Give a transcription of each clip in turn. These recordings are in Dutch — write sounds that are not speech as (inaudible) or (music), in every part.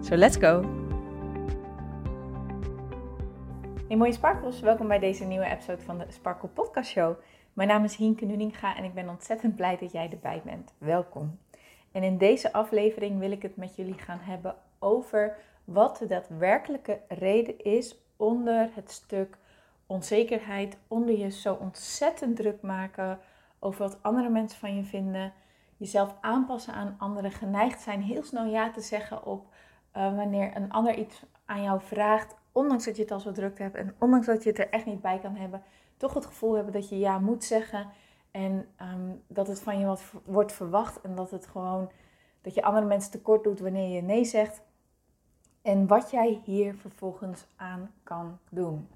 So let's go! Hey mooie sparkles, welkom bij deze nieuwe episode van de Sparkle Podcast Show. Mijn naam is Hienke Nuninga en ik ben ontzettend blij dat jij erbij bent. Welkom. En in deze aflevering wil ik het met jullie gaan hebben over wat de daadwerkelijke reden is onder het stuk onzekerheid, onder je zo ontzettend druk maken over wat andere mensen van je vinden, jezelf aanpassen aan anderen, geneigd zijn heel snel ja te zeggen op uh, wanneer een ander iets aan jou vraagt, ondanks dat je het al zo druk hebt en ondanks dat je het er echt niet bij kan hebben, toch het gevoel hebben dat je ja moet zeggen en um, dat het van je wat wordt verwacht en dat het gewoon dat je andere mensen tekort doet wanneer je nee zegt. En wat jij hier vervolgens aan kan doen.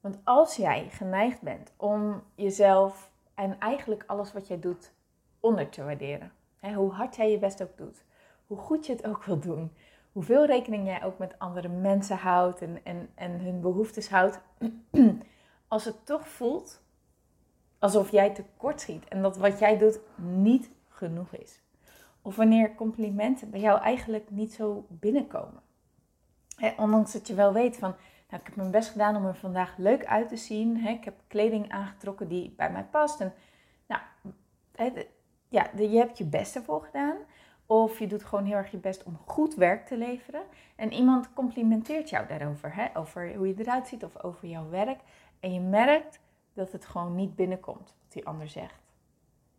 Want als jij geneigd bent om jezelf en eigenlijk alles wat jij doet onder te waarderen, hè, hoe hard jij je best ook doet, hoe goed je het ook wil doen, hoeveel rekening jij ook met andere mensen houdt en, en, en hun behoeftes houdt, (clears throat) als het toch voelt alsof jij tekort schiet en dat wat jij doet niet genoeg is. Of wanneer complimenten bij jou eigenlijk niet zo binnenkomen. ondanks dat je wel weet van, nou, ik heb mijn best gedaan om er vandaag leuk uit te zien. ik heb kleding aangetrokken die bij mij past. En nou, ja, je hebt je best ervoor gedaan. Of je doet gewoon heel erg je best om goed werk te leveren. En iemand complimenteert jou daarover. Hè? Over hoe je eruit ziet of over jouw werk. En je merkt dat het gewoon niet binnenkomt wat die ander zegt.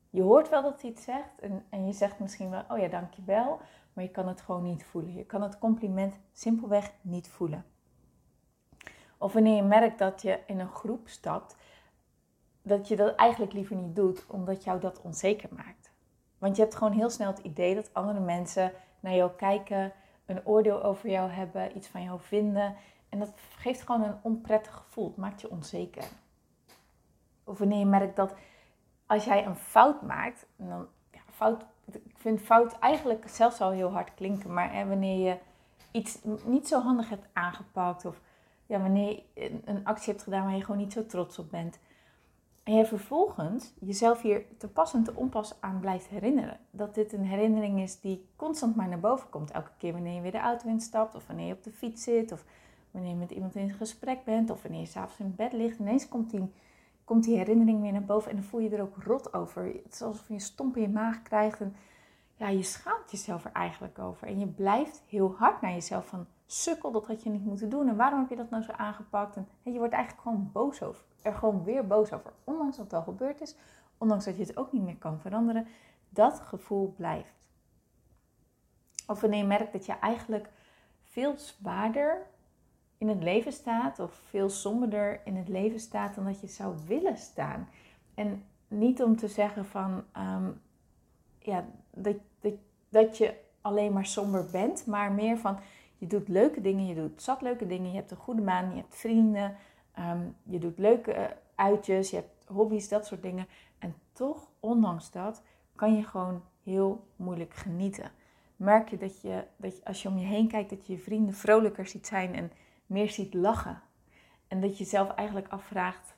Je hoort wel dat hij het zegt. En, en je zegt misschien wel, oh ja, dankjewel. Maar je kan het gewoon niet voelen. Je kan het compliment simpelweg niet voelen. Of wanneer je merkt dat je in een groep stapt, dat je dat eigenlijk liever niet doet, omdat jou dat onzeker maakt. Want je hebt gewoon heel snel het idee dat andere mensen naar jou kijken, een oordeel over jou hebben, iets van jou vinden. En dat geeft gewoon een onprettig gevoel. Het maakt je onzeker. Of wanneer je merkt dat als jij een fout maakt, dan, ja, fout, ik vind fout eigenlijk zelfs al heel hard klinken, maar hè, wanneer je iets niet zo handig hebt aangepakt of ja, wanneer je een actie hebt gedaan waar je gewoon niet zo trots op bent, en je vervolgens jezelf hier te pas en te onpas aan blijft herinneren. Dat dit een herinnering is die constant maar naar boven komt. Elke keer wanneer je weer de auto instapt, of wanneer je op de fiets zit, of wanneer je met iemand in gesprek bent, of wanneer je s'avonds in bed ligt. Ineens komt die, komt die herinnering weer naar boven en dan voel je er ook rot over. Het is alsof je een stomp in je maag krijgt en ja, je schaamt jezelf er eigenlijk over. En je blijft heel hard naar jezelf van sukkel, dat had je niet moeten doen. En waarom heb je dat nou zo aangepakt? En je wordt eigenlijk gewoon boos over er gewoon weer boos over. Ondanks dat het al gebeurd is, ondanks dat je het ook niet meer kan veranderen, dat gevoel blijft. Of wanneer je merkt dat je eigenlijk veel zwaarder in het leven staat, of veel somberder in het leven staat dan dat je zou willen staan. En niet om te zeggen van ehm, ja, dat, dat, dat je alleen maar somber bent, maar meer van je doet leuke dingen, je doet zat leuke dingen, je hebt een goede maan, je hebt vrienden, Ehm, je doet leuke eh, uitjes, je hebt hobby's, dat soort dingen. En toch, ondanks dat, kan je gewoon heel moeilijk genieten. Merk je dat, je dat je, als je om je heen kijkt, dat je je vrienden vrolijker ziet zijn en meer ziet lachen. En dat je zelf eigenlijk afvraagt,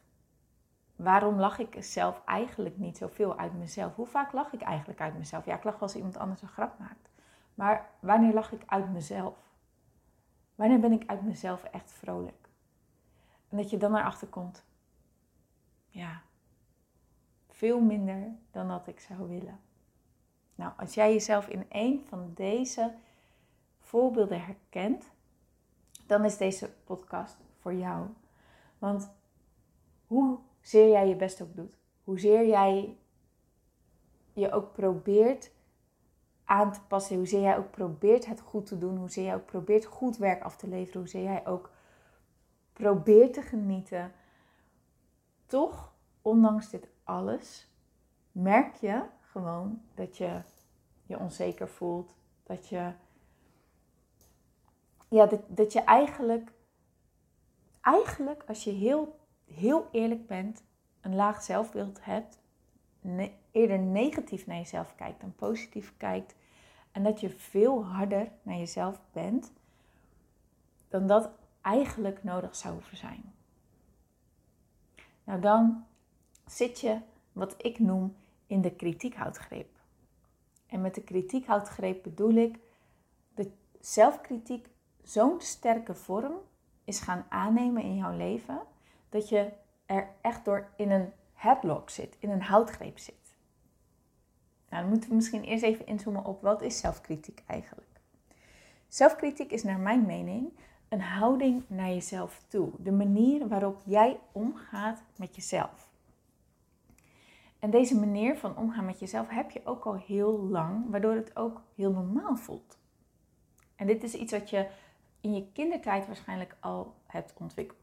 waarom lach ik zelf eigenlijk niet zoveel uit mezelf? Hoe vaak lach ik eigenlijk uit mezelf? Ja, ik lach als iemand anders een grap maakt. Maar wanneer lach ik uit mezelf? Wanneer ben ik uit mezelf echt vrolijk? En dat je dan erachter komt. Ja, veel minder dan dat ik zou willen. Nou, als jij jezelf in een van deze voorbeelden herkent, dan is deze podcast voor jou. Want hoezeer jij je best ook doet, hoezeer jij je ook probeert aan te passen, hoezeer jij ook probeert het goed te doen, hoezeer jij ook probeert goed werk af te leveren, hoezeer jij ook probeer te genieten. Toch, ondanks dit alles, merk je gewoon dat je je onzeker voelt. Dat je ja, dat, dat je eigenlijk, eigenlijk als je heel, heel eerlijk bent, een laag zelfbeeld hebt, eerder negatief naar jezelf kijkt dan positief kijkt, en dat je veel harder naar jezelf bent dan dat eigenlijk nodig zou hoeven zijn. Nou, dan zit je, wat ik noem, in de kritiekhoudgreep. En met de kritiekhoudgreep bedoel ik dat zelfkritiek zo'n sterke vorm is gaan aannemen in jouw leven, dat je er echt door in een headlock zit, in een houtgreep zit. Nou, dan moeten we misschien eerst even inzoomen op wat is zelfkritiek eigenlijk. Zelfkritiek is naar mijn mening een houding naar jezelf toe. De manier waarop jij omgaat met jezelf. En deze manier van omgaan met jezelf heb je ook al heel lang, waardoor het ook heel normaal voelt. En dit is iets wat je in je kindertijd waarschijnlijk al hebt ontwikkeld.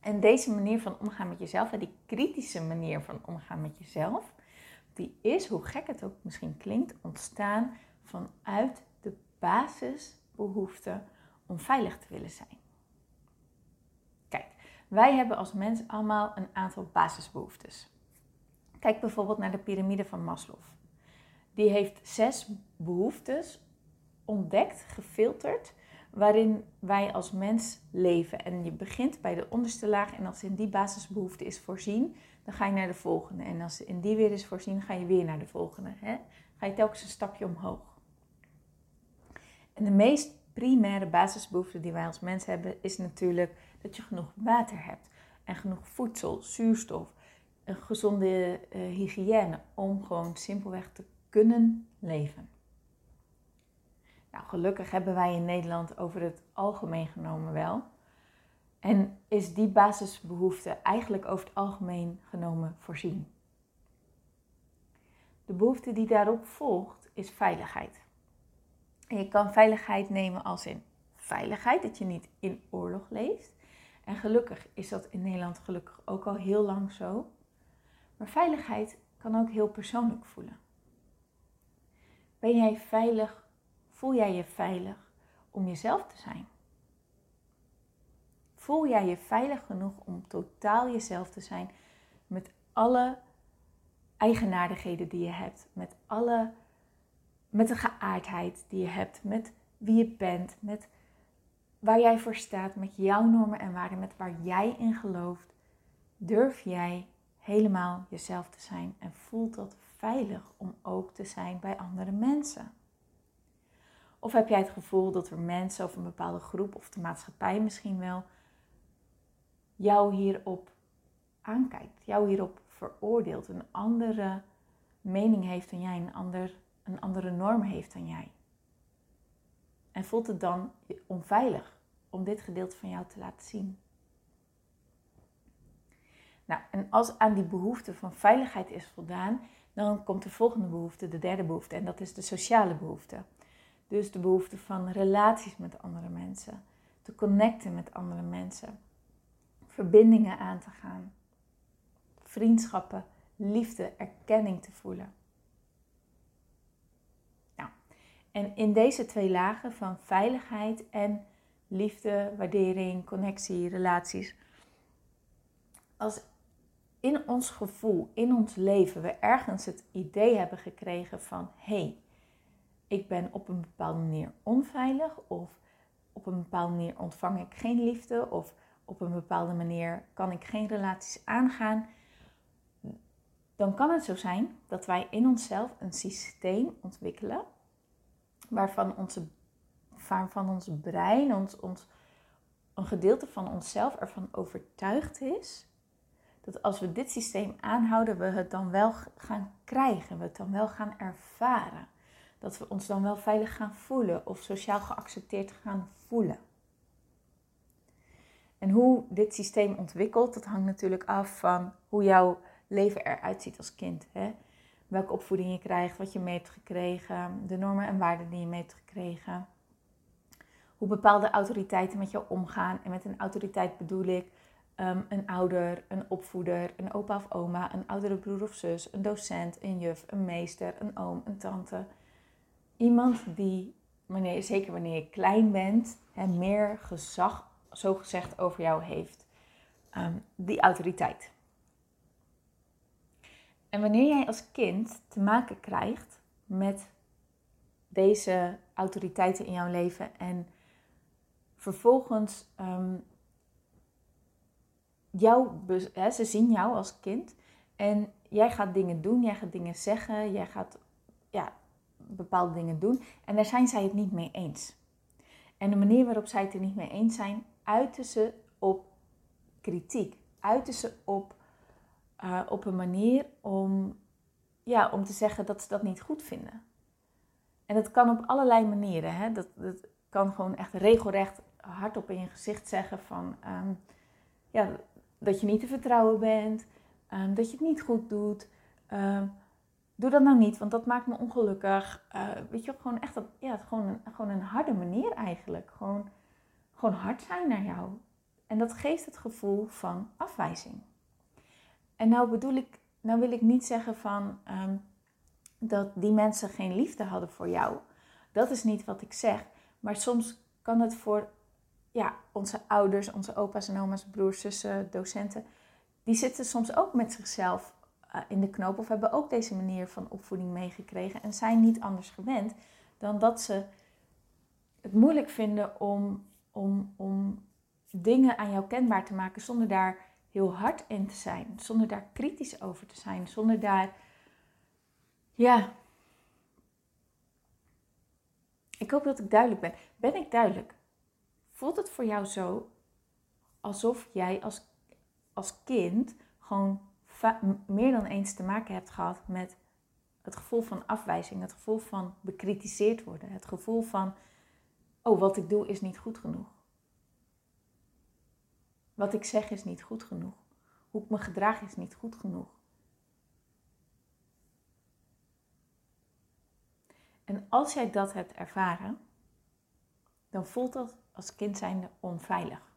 En deze manier van omgaan met jezelf, die kritische manier van omgaan met jezelf, die is, hoe gek het ook misschien klinkt, ontstaan vanuit de basisbehoefte om veilig te willen zijn. Kijk, wij hebben als mens allemaal een aantal basisbehoeftes. Kijk bijvoorbeeld naar de piramide van Maslow. Die heeft zes behoeftes ontdekt, gefilterd, waarin wij als mens leven. En je begint bij de onderste laag en als in die basisbehoefte is voorzien, dan ga je naar de volgende. En als in die weer is voorzien, ga je weer naar de volgende. Hè? Ga je telkens een stapje omhoog. En de meest primaire basisbehoefte die wij als mens hebben, is natuurlijk dat je genoeg water hebt. En genoeg voedsel, zuurstof, een gezonde uh, hygiëne om gewoon simpelweg te kunnen leven. Nou, gelukkig hebben wij in Nederland over het algemeen genomen wel. En is die basisbehoefte eigenlijk over het algemeen genomen voorzien. De behoefte die daarop volgt is veiligheid. En je kan veiligheid nemen als in veiligheid, dat je niet in oorlog leeft. En gelukkig is dat in Nederland gelukkig ook al heel lang zo. Maar veiligheid kan ook heel persoonlijk voelen. Ben jij veilig? Voel jij je veilig om jezelf te zijn? Voel jij je veilig genoeg om totaal jezelf te zijn met alle eigenaardigheden die je hebt, met alle met de geaardheid die je hebt, met wie je bent, met waar jij voor staat, met jouw normen en waarden, met waar jij in gelooft, durf jij helemaal jezelf te zijn en voelt dat veilig om ook te zijn bij andere mensen? Of heb jij het gevoel dat er mensen of een bepaalde groep of de maatschappij misschien wel jou hierop aankijkt, jou hierop veroordeelt, een andere mening heeft dan jij, een, ander, een andere norm heeft dan jij? En voelt het dan onveilig om dit gedeelte van jou te laten zien? Nou, en als aan die behoefte van veiligheid is voldaan, dan komt de volgende behoefte, de derde behoefte, en dat is de sociale behoefte. Dus de behoefte van relaties met andere mensen, te connecten met andere mensen, verbindingen aan te gaan, vriendschappen, liefde, erkenning te voelen. Nou, en in deze twee lagen van veiligheid en liefde, waardering, connectie, relaties, als in ons gevoel, in ons leven, we ergens het idee hebben gekregen van hé, hey, ik ben op een bepaalde manier onveilig of op een bepaalde manier ontvang ik geen liefde of op een bepaalde manier kan ik geen relaties aangaan, dan kan het zo zijn dat wij in onszelf een systeem ontwikkelen waarvan, onze, waarvan ons brein, ons, ons, een gedeelte van onszelf ervan overtuigd is dat als we dit systeem aanhouden, we het dan wel gaan krijgen, we het dan wel gaan ervaren. Dat we ons dan wel veilig gaan voelen of sociaal geaccepteerd gaan voelen. En hoe dit systeem ontwikkelt, dat hangt natuurlijk af van hoe jouw leven eruit ziet als kind. Hè? Welke opvoeding je krijgt, wat je mee hebt gekregen, de normen en waarden die je mee hebt gekregen. Hoe bepaalde autoriteiten met jou omgaan. En met een autoriteit bedoel ik Ehm, een ouder, een opvoeder, een opa of oma, een oudere broer of zus, een docent, een juf, een meester, een oom, een tante. Iemand die zeker wanneer je klein bent, hè, meer gezag, zo gezegd, over jou heeft. Ehm, die autoriteit. En wanneer jij als kind te maken krijgt met deze autoriteiten in jouw leven en vervolgens um, jou, ze zien jou als kind en jij gaat dingen doen, jij gaat dingen zeggen, jij gaat ja, bepaalde dingen doen en daar zijn zij het niet mee eens. En de manier waarop zij het er niet mee eens zijn, uiten ze op kritiek, uiten ze op, uh, op een manier om, ja, om te zeggen dat ze dat niet goed vinden. En dat kan op allerlei manieren. Hè? Dat, dat kan gewoon echt regelrecht hardop in je gezicht zeggen van um, ja, dat je niet te vertrouwen bent, um, dat je het niet goed doet. Um, doe dat nou niet, want dat maakt me ongelukkig. Uh, weet je, gewoon echt dat, ja, gewoon een, gewoon een harde manier eigenlijk. Gewoon, gewoon hard zijn naar jou. En dat geeft het gevoel van afwijzing. En nou bedoel ik, nou wil ik niet zeggen van dat die mensen geen liefde hadden voor jou. Dat is niet wat ik zeg. Maar soms kan het voor ja, onze ouders, onze opa's en oma's, broers, zussen, docenten, die zitten soms ook met zichzelf eh, in de knoop of hebben ook deze manier van opvoeding meegekregen en zijn niet anders gewend dan dat ze het moeilijk vinden om, om, om dingen aan jou kenbaar te maken zonder daar heel hard in te zijn, zonder daar kritisch over te zijn, zonder daar ja. Ik hoop dat ik duidelijk ben. Ben ik duidelijk? Voelt het voor jou zo alsof jij als, als kind gewoon meer dan eens te maken hebt gehad met het gevoel van afwijzing, het gevoel van bekritiseerd worden, het gevoel van, oh, wat ik doe is niet goed genoeg. Wat ik zeg is niet goed genoeg. Hoe ik me gedraag is niet goed genoeg. En als jij dat hebt ervaren, dan voelt dat als kind zijnde onveilig.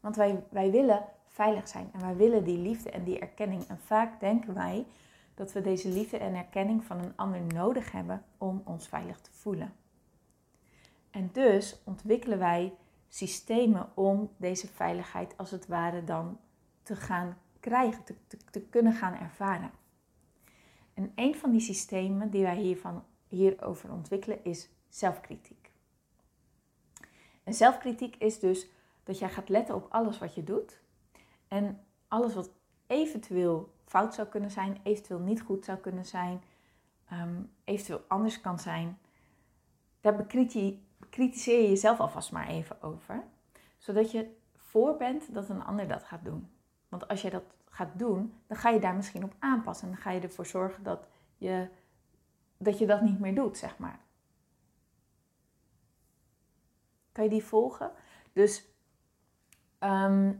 Want wij, wij willen veilig zijn en wij willen die liefde en die erkenning. En vaak denken wij dat we deze liefde en erkenning van een ander nodig hebben om ons veilig te voelen. En dus ontwikkelen wij systemen om deze veiligheid als het ware dan te gaan krijgen, te, kunnen gaan ervaren. En een van die systemen die wij hiervan, hierover ontwikkelen is zelfkritiek. En zelfkritiek is dus dat jij gaat letten op alles wat je doet. En alles wat eventueel fout zou kunnen zijn, eventueel niet goed zou kunnen zijn, ehm, eventueel anders kan zijn. Daar bekritiseer je jezelf alvast maar even over. Zodat je voor bent dat een ander dat gaat doen. Want als jij dat gaat doen, dan ga je daar misschien op aanpassen. En dan ga je ervoor zorgen dat je dat, je dat niet meer doet, zeg maar. Kan je die volgen? Dus ehm,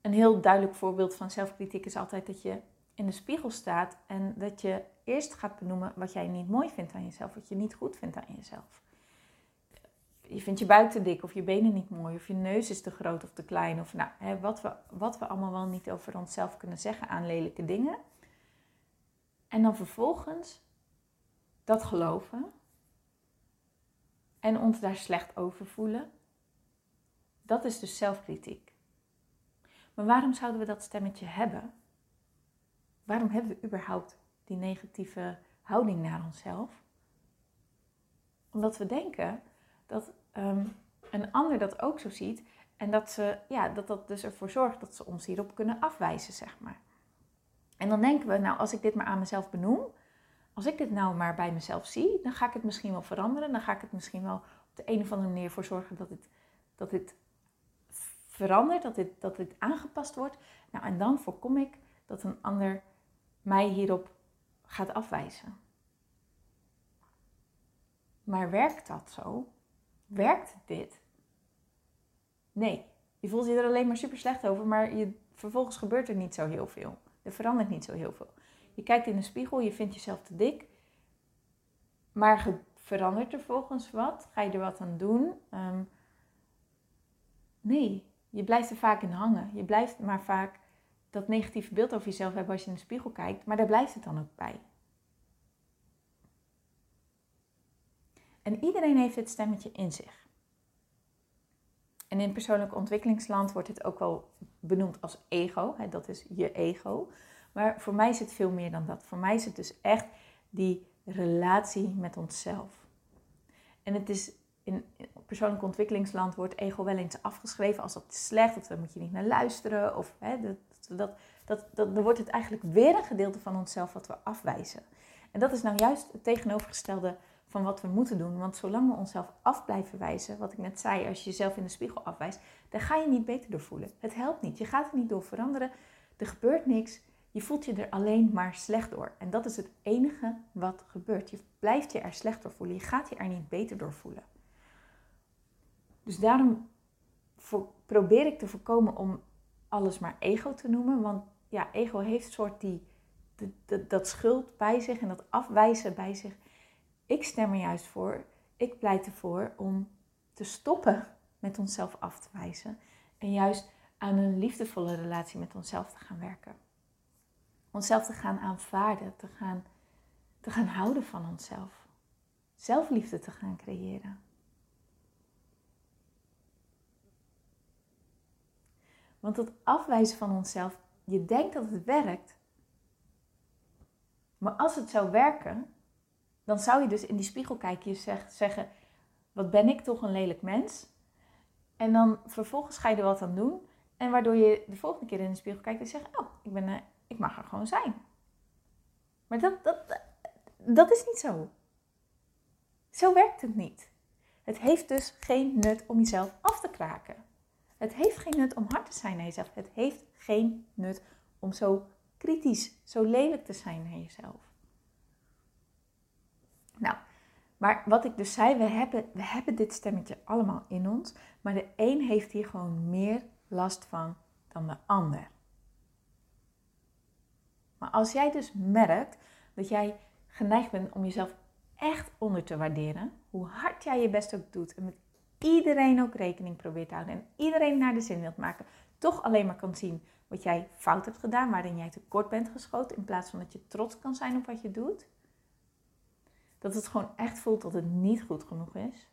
een heel duidelijk voorbeeld van zelfkritiek is altijd dat je in de spiegel staat en dat je eerst gaat benoemen wat jij niet mooi vindt aan jezelf, wat je niet goed vindt aan jezelf je vindt je buik te dik of je benen niet mooi of je neus is te groot of te klein. Of nou, hè, wat, we, wat we allemaal wel niet over onszelf kunnen zeggen aan lelijke dingen. En dan vervolgens dat geloven en ons daar slecht over voelen. Dat is dus zelfkritiek. Maar waarom zouden we dat stemmetje hebben? Waarom hebben we überhaupt die negatieve houding naar onszelf? Omdat we denken dat um, een ander dat ook zo ziet. En dat, ze, ja, dat dat dus ervoor zorgt dat ze ons hierop kunnen afwijzen, zeg maar. En dan denken we, nou, als ik dit maar aan mezelf benoem, als ik dit nou maar bij mezelf zie, dan ga ik het misschien wel veranderen. Dan ga ik het misschien wel op de een of andere manier voor zorgen dat het, dat dit verandert, dat dit, dat dit aangepast wordt. Nou, en dan voorkom ik dat een ander mij hierop gaat afwijzen. Maar werkt dat zo? Werkt dit? Nee. Je voelt je er alleen maar super slecht over, maar je, vervolgens gebeurt er niet zo heel veel. Er verandert niet zo heel veel. Je kijkt in de spiegel, je vindt jezelf te dik, maar verandert er volgens wat? Ga je er wat aan doen? Ehm, nee, je blijft er vaak in hangen. Je blijft maar vaak dat negatieve beeld over jezelf hebben als je in de spiegel kijkt, maar daar blijft het dan ook bij. En iedereen heeft dit stemmetje in zich. En in persoonlijk ontwikkelingsland wordt het ook wel benoemd als ego. Hè, dat is je ego. Maar voor mij is het veel meer dan dat. Voor mij is het dus echt die relatie met onszelf. En het is in persoonlijk ontwikkelingsland wordt ego wel eens afgeschreven als dat is slecht, of daar moet je niet naar luisteren. Of hè, dat, dat, dat, dat, dan wordt het eigenlijk weer een gedeelte van onszelf wat we afwijzen. En dat is nou juist het tegenovergestelde van wat we moeten doen. Want zolang we onszelf af blijven wijzen, wat ik net zei, als je jezelf in de spiegel afwijst, dan ga je niet beter door voelen. Het helpt niet. Je gaat er niet door veranderen. Er gebeurt niks. Je voelt je er alleen maar slecht door. En dat is het enige wat gebeurt. Je blijft je er slecht door voelen. Je gaat je er niet beter door voelen. Dus daarom probeer ik te voorkomen om alles maar ego te noemen. Want ja, ego heeft soort die, dat schuld bij zich en dat afwijzen bij zich. Ik stem er juist voor, ik pleit ervoor om te stoppen met onszelf af te wijzen. En juist aan een liefdevolle relatie met onszelf te gaan werken. Onszelf te gaan aanvaarden, te gaan, te gaan houden van onszelf. Zelfliefde te gaan creëren. Want het afwijzen van onszelf, je denkt dat het werkt. Maar als het zou werken, dan zou je dus in die spiegel kijken, je zeggen, wat ben ik toch een lelijk mens? En dan vervolgens ga je er wat aan doen. En waardoor je de volgende keer in de spiegel kijkt en zegt, oh, ik, ben, uh, ik mag er gewoon zijn. Maar dat, dat, dat is niet zo. Zo werkt het niet. Het heeft dus geen nut om jezelf af te kraken. Het heeft geen nut om hard te zijn naar jezelf. Het heeft geen nut om zo kritisch, zo lelijk te zijn naar jezelf. Nou, maar wat ik dus zei, we hebben, we hebben dit stemmetje allemaal in ons, maar de een heeft hier gewoon meer last van dan de ander. Maar als jij dus merkt dat jij geneigd bent om jezelf echt onder te waarderen, hoe hard jij je best ook doet en met iedereen ook rekening probeert te houden en iedereen naar de zin wilt maken, toch alleen maar kan zien wat jij fout hebt gedaan, waarin jij tekort bent geschoten, in plaats van dat je trots kan zijn op wat je doet. Dat het gewoon echt voelt dat het niet goed genoeg is.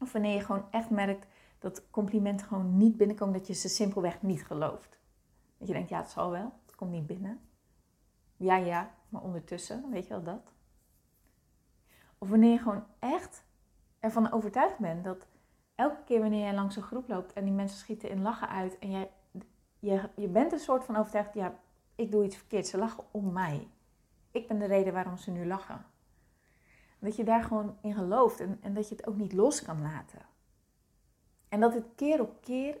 Of wanneer je gewoon echt merkt dat complimenten gewoon niet binnenkomen, dat je ze simpelweg niet gelooft. Dat je denkt, ja, het zal wel, het komt niet binnen. Ja, ja, maar ondertussen, weet je wel dat? Of wanneer je gewoon echt ervan overtuigd bent dat elke keer wanneer jij langs een groep loopt en die mensen schieten in lachen uit en jij, je, je bent een soort van overtuigd, ja, ik doe iets verkeerd, ze lachen om mij. Ik ben de reden waarom ze nu lachen. Dat je daar gewoon in gelooft en, en dat je het ook niet los kan laten. En dat het keer op keer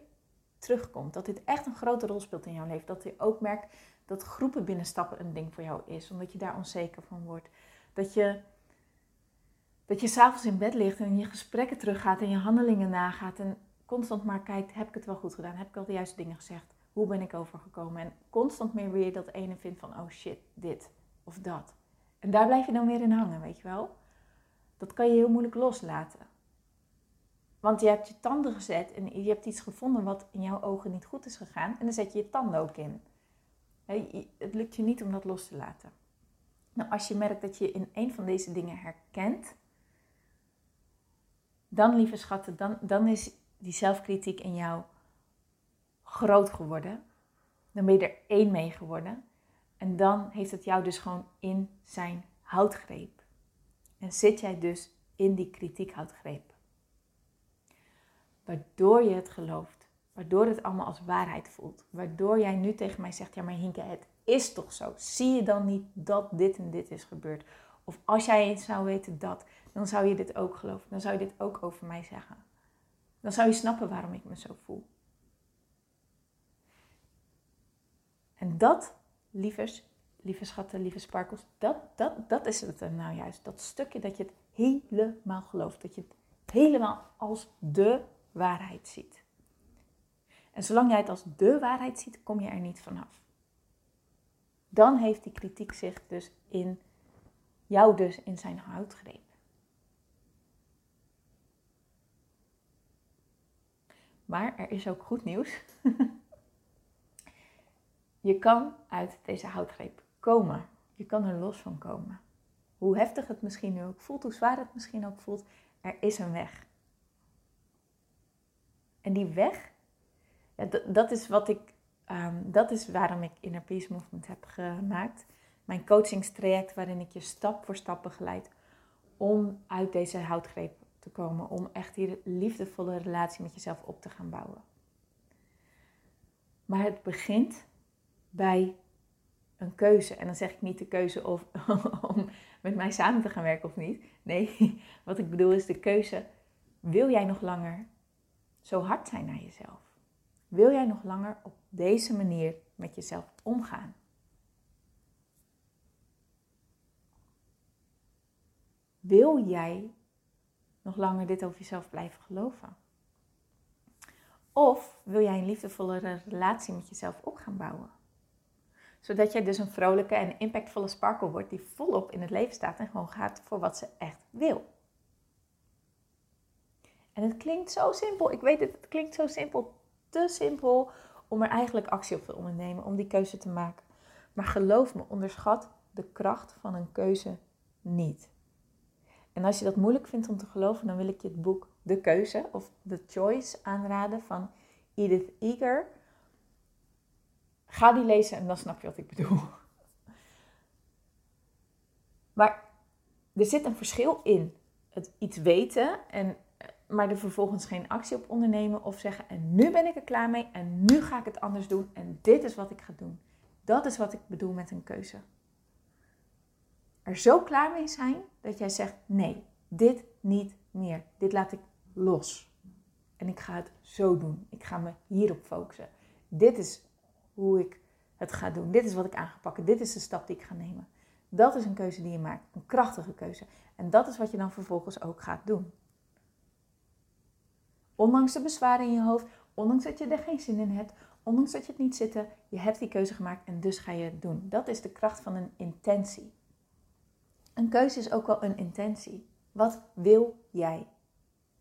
terugkomt. Dat dit echt een grote rol speelt in jouw leven. Dat je ook merkt dat groepen binnenstappen een ding voor jou is. Omdat je daar onzeker van wordt. Dat je dat je s'avonds in bed ligt en je gesprekken teruggaat en je handelingen nagaat en constant maar kijkt, heb ik het wel goed gedaan? Heb ik al de juiste dingen gezegd? Hoe ben ik overgekomen? En constant meer weer dat ene vindt van, oh shit, dit of dat. En daar blijf je dan weer in hangen, weet je wel? Dat kan je heel moeilijk loslaten. Want je hebt je tanden gezet en je hebt iets gevonden wat in jouw ogen niet goed is gegaan. En dan zet je je tanden ook in. Het lukt je niet om dat los te laten. Nou, als je merkt dat je in een van deze dingen herkent, dan, lieve schatten, dan, dan is die zelfkritiek in jou groot geworden. Dan ben je er één mee geworden. En dan heeft het jou dus gewoon in zijn houtgreep. En zit jij dus in die kritiekhoutgreep. Waardoor je het gelooft. Waardoor het allemaal als waarheid voelt. Waardoor jij nu tegen mij zegt, ja maar Hinke, het is toch zo. Zie je dan niet dat dit en dit is gebeurd? Of als jij eens zou weten dat, dan zou je dit ook geloven. Dan zou je dit ook over mij zeggen. Dan zou je snappen waarom ik me zo voel. En dat, lievers, lieve schatten, lieve sparkels, dat, dat, dat is het nou juist. Dat stukje dat je het helemaal gelooft. Dat je het helemaal als de waarheid ziet. En zolang jij het als de waarheid ziet, kom je er niet vanaf. Dan heeft die kritiek zich dus in jou dus in zijn houtgreep. Maar er is ook goed nieuws. (laughs) je kan uit deze houtgreep komen. Je kan er los van komen. Hoe heftig het misschien nu ook voelt, hoe zwaar het misschien ook voelt, er is een weg. En die weg, dat is wat ik, ehm, dat is waarom ik Inner Peace Movement heb gemaakt. Mijn coachingstraject waarin ik je stap voor stap begeleid om uit deze houtgreep te komen. Om echt die liefdevolle relatie met jezelf op te gaan bouwen. Maar het begint bij een keuze. En dan zeg ik niet de keuze of, (laughs) om met mij samen te gaan werken of niet. Nee, (laughs) wat ik bedoel is de keuze. Wil jij nog langer zo hard zijn naar jezelf? Wil jij nog langer op deze manier met jezelf omgaan? Wil jij nog langer dit over jezelf blijven geloven? Of wil jij een liefdevolle relatie met jezelf op gaan bouwen? Zodat jij dus een vrolijke en impactvolle sparkle wordt die volop in het leven staat en gewoon gaat voor wat ze echt wil. En het klinkt zo simpel. Ik weet het, het klinkt zo simpel. Te simpel om er eigenlijk actie op te ondernemen, om die keuze te maken. Maar geloof me, onderschat de kracht van een keuze niet. En als je dat moeilijk vindt om te geloven, dan wil ik je het boek De Keuze of The Choice aanraden van Edith Eger. Ga die lezen en dan snap je wat ik bedoel. (laughs) Maar er zit een verschil in het iets weten, en, maar er vervolgens geen actie op ondernemen of zeggen: En nu ben ik er klaar mee en nu ga ik het anders doen en dit is wat ik ga doen. Dat is wat ik bedoel met een keuze er zo klaar mee zijn dat jij zegt: nee, dit niet meer. Dit laat ik los. En ik ga het zo doen. Ik ga me hierop focussen. Dit is hoe ik het ga doen. Dit is wat ik aan ga. Dit is de stap die ik ga nemen. Dat is een keuze die je maakt. Een krachtige keuze. En dat is wat je dan vervolgens ook gaat doen. Ondanks de bezwaren in je hoofd, ondanks dat je er geen zin in hebt, ondanks dat je het niet zitten, je hebt die keuze gemaakt en dus ga je het doen. Dat is de kracht van een intentie. Een keuze is ook wel een intentie. Wat wil jij?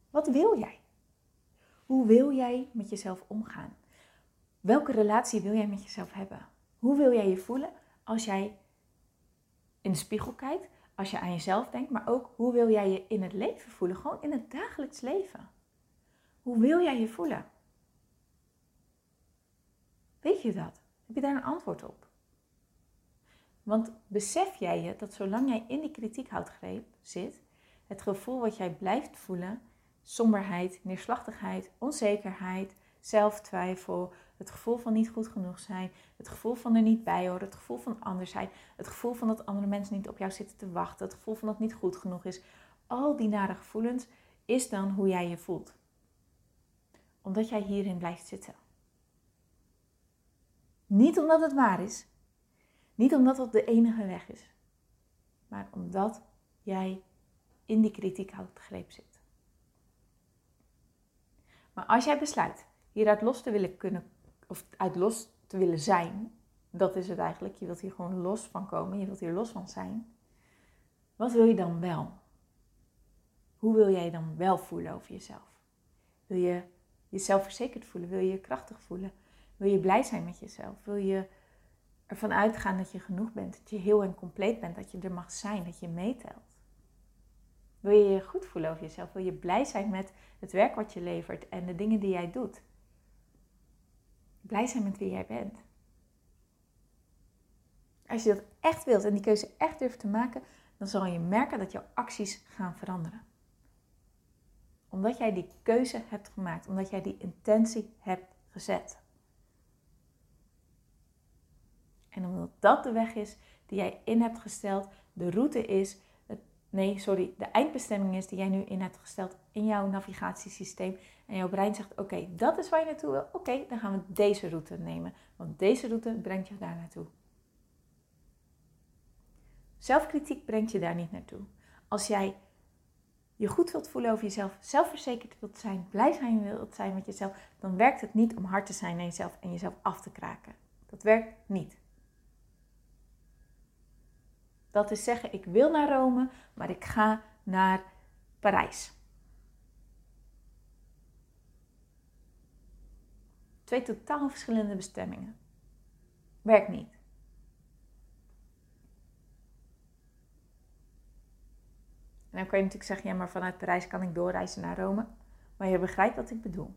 Wat wil jij? Hoe wil jij met jezelf omgaan? Welke relatie wil jij met jezelf hebben? Hoe wil jij je voelen als jij in de spiegel kijkt, als je aan jezelf denkt, maar ook hoe wil jij je in het leven voelen, gewoon in het dagelijks leven? Hoe wil jij je voelen? Weet je dat? Heb je daar een antwoord op? Want besef jij je dat zolang jij in die kritiekhoudgreep zit, het gevoel wat jij blijft voelen, somberheid, neerslachtigheid, onzekerheid, zelftwijfel, het gevoel van niet goed genoeg zijn, het gevoel van er niet bij horen, het gevoel van anders zijn, het gevoel van dat andere mensen niet op jou zitten te wachten, het gevoel van dat niet goed genoeg is, al die nare gevoelens is dan hoe jij je voelt. Omdat jij hierin blijft zitten. Niet omdat het waar is, niet omdat dat de enige weg is, maar omdat jij in die kritiek greep zit. Maar als jij besluit hieruit los te willen kunnen, of uit los te willen zijn, dat is het eigenlijk. Je wilt hier gewoon los van komen, je wilt hier los van zijn. Wat wil je dan wel? Hoe wil jij dan wel voelen over jezelf? Wil je jezelf verzekerd voelen? Wil je je krachtig voelen? Wil je blij zijn met jezelf? Wil je ervan uitgaan dat je genoeg bent, dat je heel en compleet bent, dat je er mag zijn, dat je meetelt. Wil je je goed voelen over jezelf? Wil je blij zijn met het werk wat je levert en de dingen die jij doet? Blij zijn met wie jij bent. Als je dat echt wilt en die keuze echt durft te maken, dan zal je merken dat jouw acties gaan veranderen. Omdat jij die keuze hebt gemaakt, omdat jij die intentie hebt gezet. En omdat dat de weg is die jij in hebt gesteld, de route is, nee, sorry, de eindbestemming is die jij nu in hebt gesteld in jouw navigatiesysteem. En jouw brein zegt: Oké, dat is waar je naartoe wil. Oké, dan gaan we deze route nemen. Want deze route brengt je daar naartoe. Zelfkritiek brengt je daar niet naartoe. Als jij je goed wilt voelen over jezelf, zelfverzekerd wilt zijn, blij zijn wilt zijn met jezelf, dan werkt het niet om hard te zijn naar jezelf en jezelf af te kraken. Dat werkt niet. Dat is zeggen, ik wil naar Rome, maar ik ga naar Parijs. Twee totaal verschillende bestemmingen. Werkt niet. Nou kan je natuurlijk zeggen, ja, maar vanuit Parijs kan ik doorreizen naar Rome. Maar je begrijpt wat ik bedoel.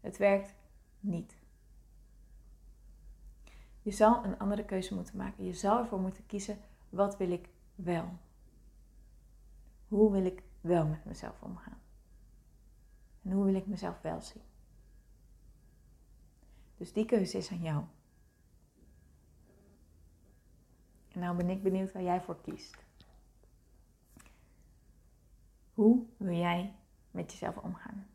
Het werkt niet. Je zal een andere keuze moeten maken. Je zal ervoor moeten kiezen, wat wil ik wel? Hoe wil ik wel met mezelf omgaan? En hoe wil ik mezelf wel zien? Dus die keuze is aan jou. En nou ben ik benieuwd waar jij voor kiest. Hoe wil jij met jezelf omgaan?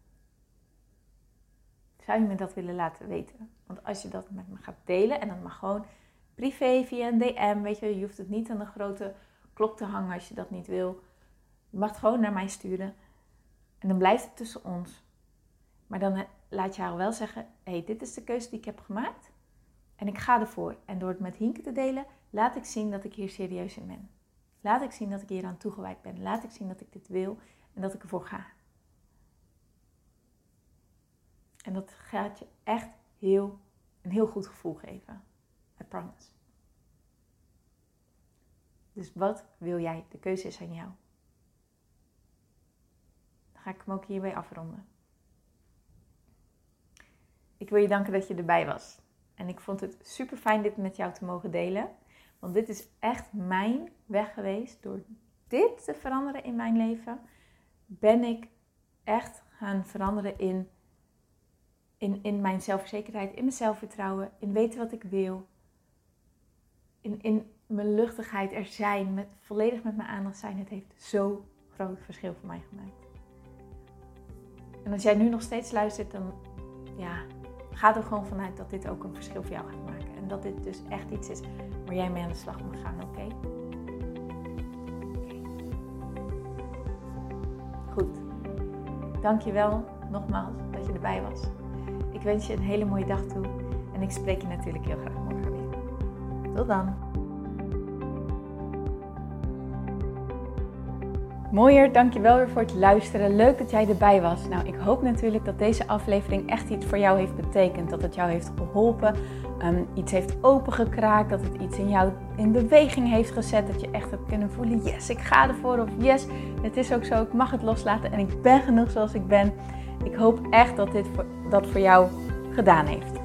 Zou je me dat willen laten weten? Want als je dat met me gaat delen, en dat mag gewoon privé via een DM, weet je, je hoeft het niet aan de grote klok te hangen als je dat niet wil. Je mag het gewoon naar mij sturen. En dan blijft het tussen ons. Maar dan laat je haar wel zeggen: hé, hey, dit is de keuze die ik heb gemaakt. En ik ga ervoor. En door het met Hinke te delen, laat ik zien dat ik hier serieus in ben. Laat ik zien dat ik hier aan toegewijd ben. Laat ik zien dat ik dit wil en dat ik ervoor ga. En dat gaat je echt heel, een heel goed gevoel geven. I promise. Dus wat wil jij? De keuze is aan jou. Dan ga ik hem ook hierbij afronden. Ik wil je danken dat je erbij was. En ik vond het super fijn dit met jou te mogen delen. Want dit is echt mijn weg geweest. Door dit te veranderen in mijn leven, ben ik echt gaan veranderen in, in, in mijn zelfverzekerheid, in mijn zelfvertrouwen, in weten wat ik wil. In, in mijn luchtigheid er zijn, met, volledig met mijn aandacht zijn. Het heeft zo groot verschil voor mij gemaakt. En als jij nu nog steeds luistert, dan ja, ga er gewoon vanuit dat dit ook een verschil voor jou gaat maken. En dat dit dus echt iets is waar jij mee aan de slag moet gaan, oké? Okay? Goed. Dankjewel nogmaals dat je erbij was. Ik wens je een hele mooie dag toe. En ik spreek je natuurlijk heel graag morgen weer. Tot dan. Mooier, dankjewel weer voor het luisteren. Leuk dat jij erbij was. Nou, ik hoop natuurlijk dat deze aflevering echt iets voor jou heeft betekend. Dat het jou heeft geholpen, um, iets heeft opengekraakt, dat het iets in jou in beweging heeft gezet. Dat je echt hebt kunnen voelen, yes, ik ga ervoor. Of yes, het is ook zo, ik mag het loslaten en ik ben genoeg zoals ik ben. Ik hoop echt dat dit dat voor jou gedaan heeft.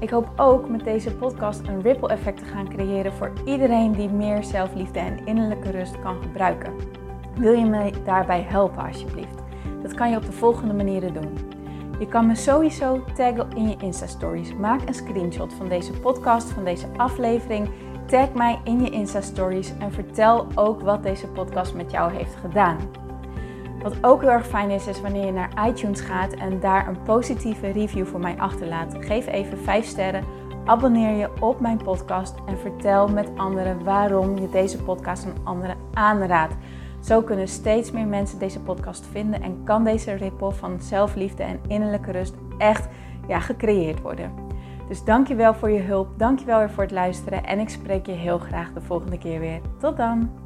Ik hoop ook met deze podcast een ripple effect te gaan creëren voor iedereen die meer zelfliefde en innerlijke rust kan gebruiken. Wil je me daarbij helpen alsjeblieft? Dat kan je op de volgende manieren doen. Je kan me sowieso taggen in je Insta-stories. Maak een screenshot van deze podcast, van deze aflevering. Tag mij in je Insta-stories en vertel ook wat deze podcast met jou heeft gedaan. Wat ook heel erg fijn is, is wanneer je naar iTunes gaat en daar een positieve review voor mij achterlaat. Geef even 5 sterren, abonneer je op mijn podcast en vertel met anderen waarom je deze podcast aan anderen aanraadt. Zo kunnen steeds meer mensen deze podcast vinden en kan deze ripple van zelfliefde en innerlijke rust echt ja, gecreëerd worden. Dus dankjewel voor je hulp, dankjewel weer voor het luisteren en ik spreek je heel graag de volgende keer weer. Tot dan!